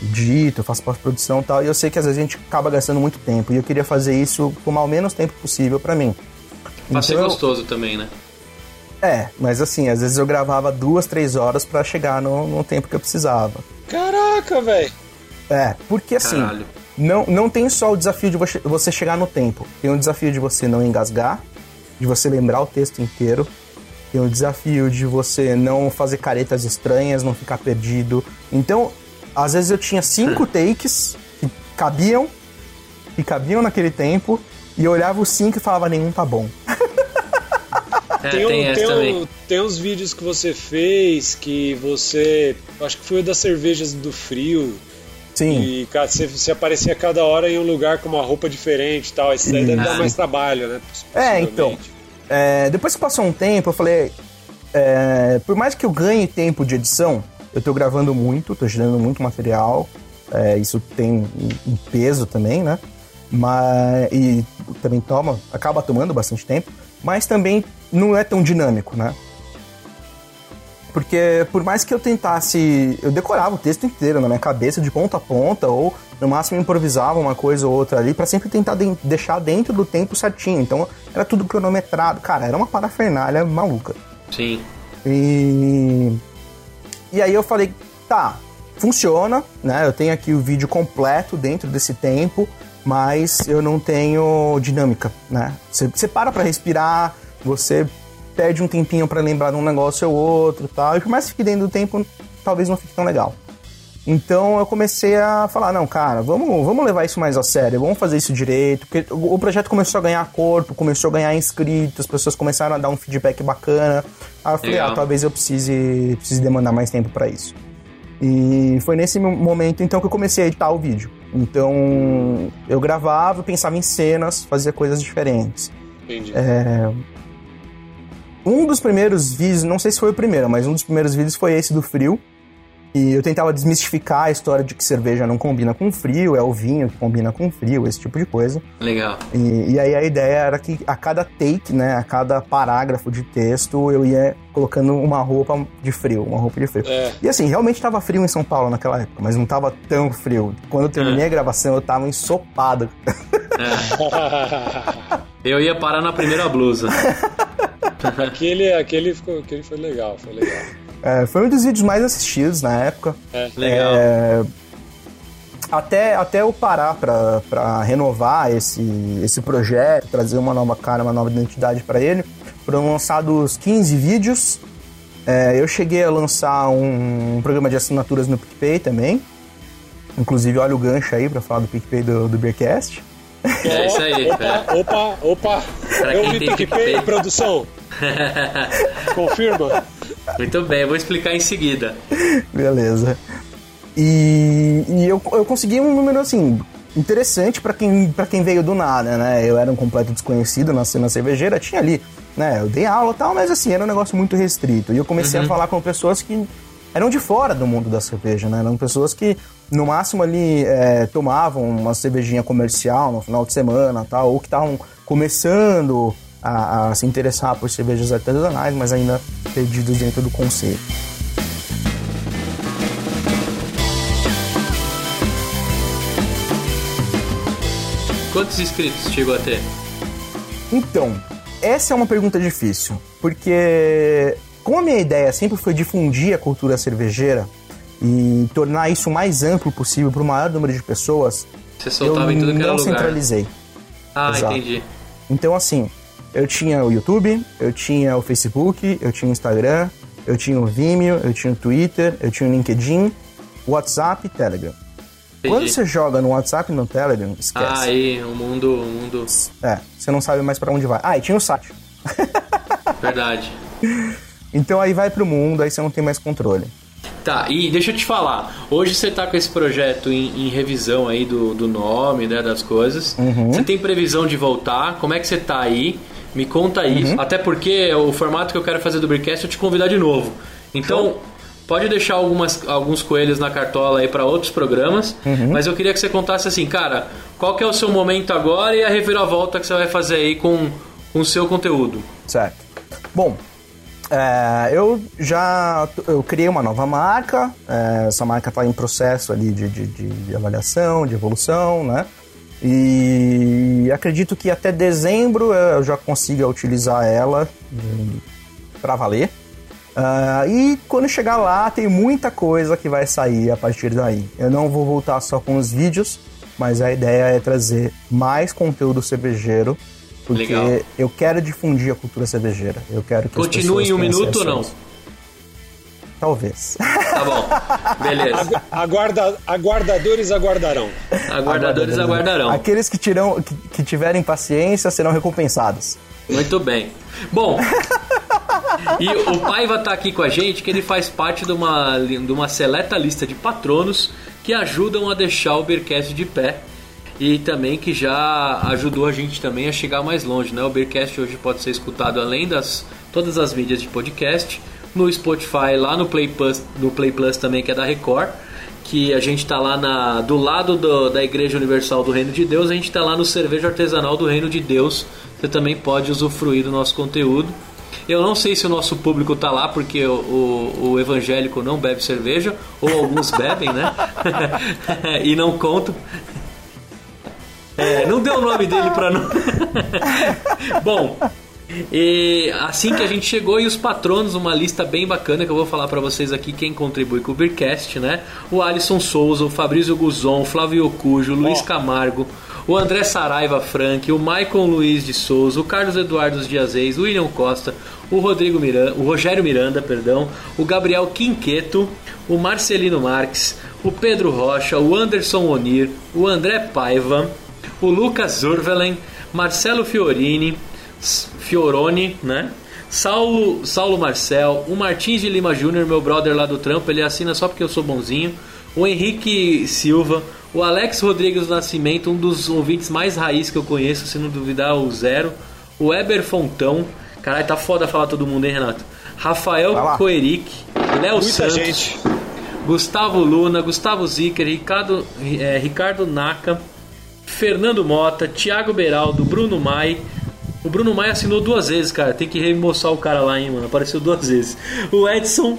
Speaker 3: dito, eu faço pós-produção e tal, e eu sei que às vezes a gente acaba gastando muito tempo, e eu queria fazer isso com o menos tempo possível para mim.
Speaker 1: Pra ser então, gostoso também, né?
Speaker 3: É, mas assim, às vezes eu gravava duas, três horas para chegar no, no, tempo que eu precisava.
Speaker 2: Caraca, velho!
Speaker 3: É, porque assim, não, não tem só o desafio de você chegar no tempo, tem o desafio de você não engasgar, de você lembrar o texto inteiro, tem o desafio de você não fazer caretas estranhas, não ficar perdido. Então, às vezes eu tinha cinco takes que cabiam, que cabiam naquele tempo, e eu olhava os cinco e falava, nenhum tá bom. [LAUGHS]
Speaker 2: É, tem, um, tem, um, tem, uns vídeos que você fez que você. Acho que foi o das cervejas do frio.
Speaker 3: Sim.
Speaker 2: E cara, você, você aparecia cada hora em um lugar com uma roupa diferente e tal. Isso daí deve dar mais trabalho, né?
Speaker 3: É, então. É, depois que passou um tempo, eu falei. É, por mais que eu ganhe tempo de edição, eu tô gravando muito, tô gerando muito material. É, isso tem um peso também, né? Mas, e também toma, acaba tomando bastante tempo, mas também não é tão dinâmico, né? Porque por mais que eu tentasse, eu decorava o texto inteiro na minha cabeça de ponta a ponta, ou no máximo improvisava uma coisa ou outra ali, para sempre tentar de deixar dentro do tempo certinho. Então era tudo cronometrado. Cara, era uma parafernália maluca.
Speaker 1: Sim.
Speaker 3: E. E aí eu falei, tá, funciona, né? Eu tenho aqui o vídeo completo dentro desse tempo, mas eu não tenho dinâmica, né? Você para pra respirar, você perde um tempinho para lembrar de um negócio ou outro tal. E por mais que fique dentro do tempo, talvez não fique tão legal. Então eu comecei a falar, não, cara, vamos, vamos levar isso mais a sério, vamos fazer isso direito, porque o projeto começou a ganhar corpo, começou a ganhar inscritos, as pessoas começaram a dar um feedback bacana. Aí eu falei, ah, talvez eu precise, precise demandar mais tempo para isso. E foi nesse momento então que eu comecei a editar o vídeo. Então eu gravava, pensava em cenas, fazia coisas diferentes.
Speaker 2: Entendi. É,
Speaker 3: um dos primeiros vídeos, não sei se foi o primeiro, mas um dos primeiros vídeos foi esse do frio. E eu tentava desmistificar a história de que cerveja não combina com frio, é o vinho que combina com frio, esse tipo de coisa.
Speaker 1: Legal.
Speaker 3: E, e aí a ideia era que a cada take, né, a cada parágrafo de texto, eu ia colocando uma roupa de frio, uma roupa de frio. É. E assim, realmente estava frio em São Paulo naquela época, mas não estava tão frio. Quando eu terminei é. a gravação, eu estava ensopado.
Speaker 1: É. eu ia parar na primeira blusa. [LAUGHS]
Speaker 2: aquele, aquele, ficou, aquele foi legal, foi legal.
Speaker 3: É, foi um dos vídeos mais assistidos na época.
Speaker 1: É, legal. É,
Speaker 3: até, até eu parar para renovar esse, esse projeto, trazer uma nova cara, uma nova identidade para ele, foram lançados 15 vídeos. É, eu cheguei a lançar um, um, programa de assinaturas no PicPay também. Inclusive, olha o gancho aí para falar do PicPay do, do Beercast.
Speaker 1: É isso aí.
Speaker 2: Opa, opa, opa. Pra eu vi PicPay, PicPay, produção. [LAUGHS] Confirma.
Speaker 1: Muito bem, vou explicar em seguida.
Speaker 3: Beleza. E, e eu, eu consegui um número assim interessante para quem, pra quem veio do nada, né? Eu era um completo desconhecido na cena cervejeira, tinha ali, né? Eu dei aula e tal, mas assim, era um negócio muito restrito. E eu comecei uhum. a falar com pessoas que eram de fora do mundo da cerveja, né? Eram pessoas que, no máximo, ali é, tomavam uma cervejinha comercial no final de semana tal, ou que estavam começando a, a se interessar por cervejas artesanais, mas ainda perdidos dentro do conceito.
Speaker 1: Quantos inscritos chegou a ter?
Speaker 3: Então, essa é uma pergunta difícil, porque como a minha ideia sempre foi difundir a cultura cervejeira e tornar isso o mais amplo possível para o maior número de pessoas,
Speaker 1: Você soltava eu em tudo que era
Speaker 3: não
Speaker 1: lugar.
Speaker 3: centralizei.
Speaker 1: Ah, Exato. entendi.
Speaker 3: Então, assim, eu tinha o YouTube, eu tinha o Facebook, eu tinha o Instagram, eu tinha o Vimeo, eu tinha o Twitter, eu tinha o LinkedIn, WhatsApp e Telegram. Entendi. Quando você joga no WhatsApp e no Telegram, esquece.
Speaker 1: Ah, aí, o mundo, o mundo...
Speaker 3: É, você não sabe mais para onde vai. Ah, e tinha o site. [LAUGHS]
Speaker 1: Verdade.
Speaker 3: então aí vai pro mundo, aí você não tem mais controle.
Speaker 1: Tá, e deixa eu te falar, hoje você tá com esse projeto em, em revisão aí do, do nome, né, das coisas.
Speaker 3: Uhum.
Speaker 1: Você tem previsão de voltar? Como é que você tá aí? Me conta isso. Uhum. Até porque o formato que eu quero fazer do Brickcast é te convidar de novo. Então, pode deixar algumas, alguns coelhos na cartola aí para outros programas. Uhum. Mas eu queria que você contasse assim, cara, qual que é o seu momento agora e a reviravolta que você vai fazer aí com, com o seu conteúdo.
Speaker 3: Certo. Bom, É, eu já eu criei uma nova marca, é, essa marca está em processo ali de, de, de, avaliação, de evolução, né? E acredito que até dezembro eu já consiga utilizar ela hum, para valer. Uh, e quando chegar lá, tem muita coisa que vai sair a partir daí. Eu não vou voltar só com os vídeos, mas a ideia é trazer mais conteúdo cervejeiro porque Legal. eu quero difundir a cultura cervejeira. Eu quero que
Speaker 1: Continue em um minuto ou não?
Speaker 3: Talvez.
Speaker 1: Tá bom. Beleza.
Speaker 2: Aguarda, aguardadores aguardarão.
Speaker 1: Aguardadores aguardarão.
Speaker 3: Aqueles que, tirão, que, que tiverem paciência serão recompensados.
Speaker 1: Muito bem. Bom, [LAUGHS] e o Paiva tá aqui com a gente, que ele faz parte de uma, de uma seleta lista de patronos que ajudam a deixar o Beercast de pé e também que já ajudou a gente também a chegar mais longe, né? O Beercast hoje pode ser escutado além das todas as mídias de podcast, no Spotify, lá no Play Plus, no Play Plus também que é da Record, que a gente está lá na, do lado do, da Igreja Universal do Reino de Deus, a gente está lá no Cerveja Artesanal do Reino de Deus. Você também pode usufruir do nosso conteúdo. Eu não sei se o nosso público tá lá porque o, o, o evangélico não bebe cerveja, ou alguns [LAUGHS] bebem, né? [LAUGHS] e não contam. É, não deu o nome dele para não. [LAUGHS] Bom, e assim que a gente chegou e os patronos, uma lista bem bacana que eu vou falar para vocês aqui quem contribui com o Beercast, né? O Alisson Souza, o Fabrício Guzon, o Flávio Cujo, o Luiz. Camargo, o André Saraiva Frank, o Maicon Luiz de Souza, o Carlos Eduardo Dias Reis, o William Costa, o Rodrigo Miranda, o Rogério Miranda, perdão, o Gabriel Quinqueto, o Marcelino Marques, o Pedro Rocha, o Anderson Onir, o André Paiva, o Lucas Urvelen, Marcelo Fiorini, Fioroni, né? Saulo, Saulo Marcel, o Martins de Lima Júnior, meu brother lá do trampo, ele assina só porque eu sou bonzinho. O Henrique Silva, o Alex Rodrigues do Nascimento, um dos ouvintes mais raiz que eu conheço, se não duvidar, o Zero. O Eber Fontão, caralho, tá foda falar todo mundo, hein, Renato? Rafael Coeric, Léo Santos, gente. Gustavo Luna, Gustavo Zicker, Ricardo, é, Ricardo Naka, Fernando Mota, Thiago Beraldo, Bruno Mai. O Bruno Mai assinou duas vezes, cara. Tem que remoçar o cara lá, hein, mano. Apareceu duas vezes. O Edson,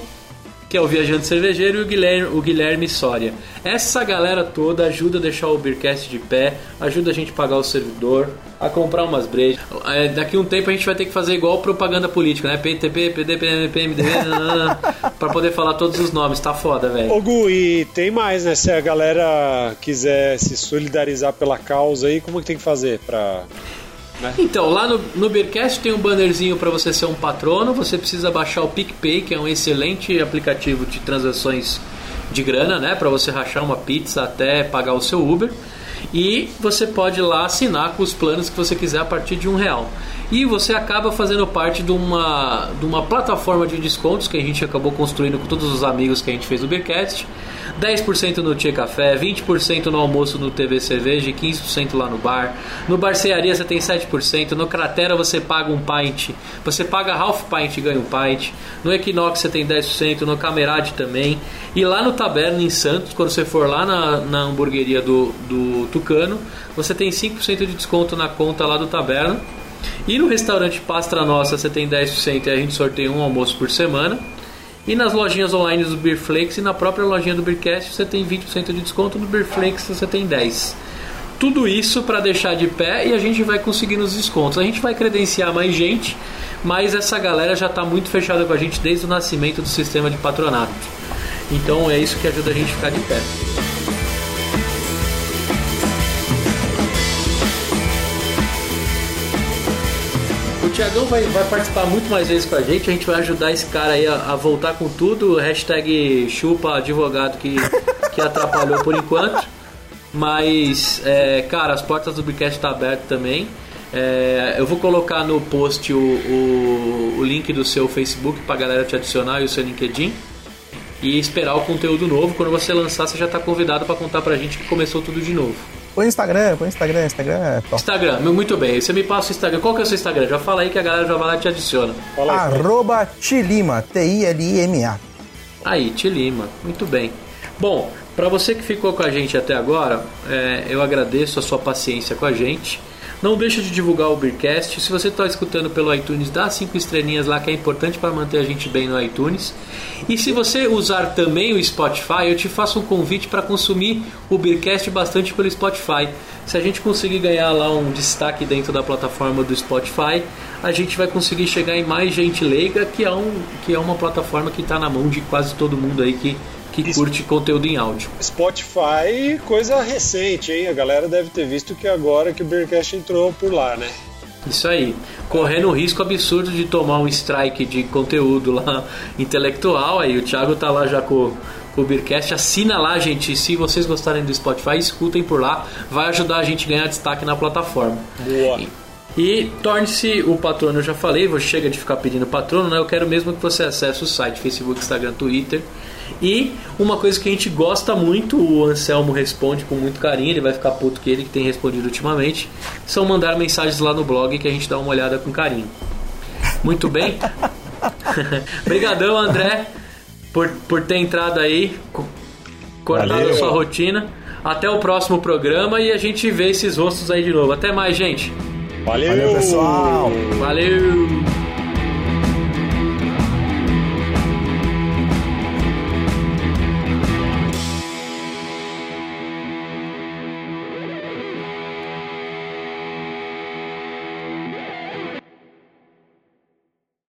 Speaker 1: que é o viajante cervejeiro, e o Guilherme, o Guilherme Soria. Essa galera toda ajuda a deixar o Beercast de pé, ajuda a gente a pagar o servidor, a comprar umas brejas. É, daqui um tempo a gente vai ter que fazer igual propaganda política, né? PTP, PDP, PMDB, MDB, [LAUGHS] pra poder falar todos os nomes. Tá foda, velho.
Speaker 2: Ô Gu, e tem mais, né? Se a galera quiser se solidarizar pela causa aí, como é que tem que fazer pra
Speaker 1: né? Então, lá no, no Beercast tem um bannerzinho para você ser um patrono. Você precisa baixar o PicPay, que é um excelente aplicativo de transações de grana, né? Para você rachar uma pizza até pagar o seu Uber. E você pode lá assinar com os planos que você quiser a partir de um real. E você acaba fazendo parte de uma, de uma plataforma de descontos que a gente acabou construindo com todos os amigos que a gente fez no Beercast 10% no Tia Café, 20% no almoço no TV Cerveja e 15% lá no bar. No Barcearia você tem 7%, no Cratera você paga um pint, você paga half pint e ganha um pint. No Equinox você tem 10%, no Camerade também. E lá no Taberna em Santos, quando você for lá na, na hamburgueria do, do Tucano, você tem 5% de desconto na conta lá do Taberna. E no restaurante Pastra Nossa você tem 10% e a gente sorteia um almoço por semana. E nas lojinhas online do Beer Flakes e na própria lojinha do Beercast você tem 20% de desconto, no Beer Flakes você tem 10%. Tudo isso para deixar de pé e a gente vai conseguindo os descontos. A gente vai credenciar mais gente, mas essa galera já está muito fechada com a gente desde o nascimento do sistema de patronato. Então é isso que ajuda a gente a ficar de pé. Tiagão vai, vai participar muito mais vezes com a gente. A gente vai ajudar esse cara aí a, a voltar com tudo. Hashtag chupa advogado que, que atrapalhou por enquanto. Mas, é, cara, as portas do Bricast estão tá abertas também. É, eu vou colocar no post o, o, o, link do seu Facebook pra galera te adicionar e o seu LinkedIn. E esperar o conteúdo novo. Quando você lançar, você já está convidado para contar pra gente que começou tudo de novo.
Speaker 3: Põe Instagram, põe Instagram, Instagram é top.
Speaker 1: Instagram, muito bem. Você me passa o Instagram. Qual que é o seu Instagram? Já fala aí que a galera já vai lá e te adiciona.
Speaker 3: Fala aí, Arroba Tilima, T-I-L-I-M-A.
Speaker 1: Aí, Tilima, muito bem. Bom, para você que ficou com a gente até agora, é, eu agradeço a sua paciência com a gente. Não deixa de divulgar o Beercast. Se você está escutando pelo iTunes, dá cinco estrelinhas lá que é importante para manter a gente bem no iTunes. E se você usar também o Spotify, eu te faço um convite para consumir o Beercast bastante pelo Spotify. Se a gente conseguir ganhar lá um destaque dentro da plataforma do Spotify, a gente vai conseguir chegar em mais gente leiga, que é, um, que é uma plataforma que está na mão de quase todo mundo aí que que curte conteúdo em áudio.
Speaker 2: Spotify, coisa recente, hein? A galera deve ter visto que agora que o Bearcast entrou por lá, né?
Speaker 1: Isso aí. Correndo o risco absurdo de tomar um strike de conteúdo lá [LAUGHS] intelectual. Aí o Thiago tá lá já com, o Beercast. Assina lá, gente. Se vocês gostarem do Spotify, escutem por lá. Vai ajudar a gente a ganhar destaque na plataforma.
Speaker 2: Boa.
Speaker 1: E, e torne-se o patrono, eu já falei, você chega de ficar pedindo patrono, né? Eu quero mesmo que você acesse o site, Facebook, Instagram, Twitter e uma coisa que a gente gosta muito, o Anselmo responde com muito carinho, ele vai ficar puto que ele que tem respondido ultimamente, são mandar mensagens lá no blog que a gente dá uma olhada com carinho. Muito bem? [LAUGHS] Obrigadão, André, por, por ter entrado aí, cortado a sua rotina. Até o próximo programa e a gente vê esses rostos aí de novo. Até mais, gente.
Speaker 2: Valeu,
Speaker 3: Valeu pessoal.
Speaker 1: Valeu.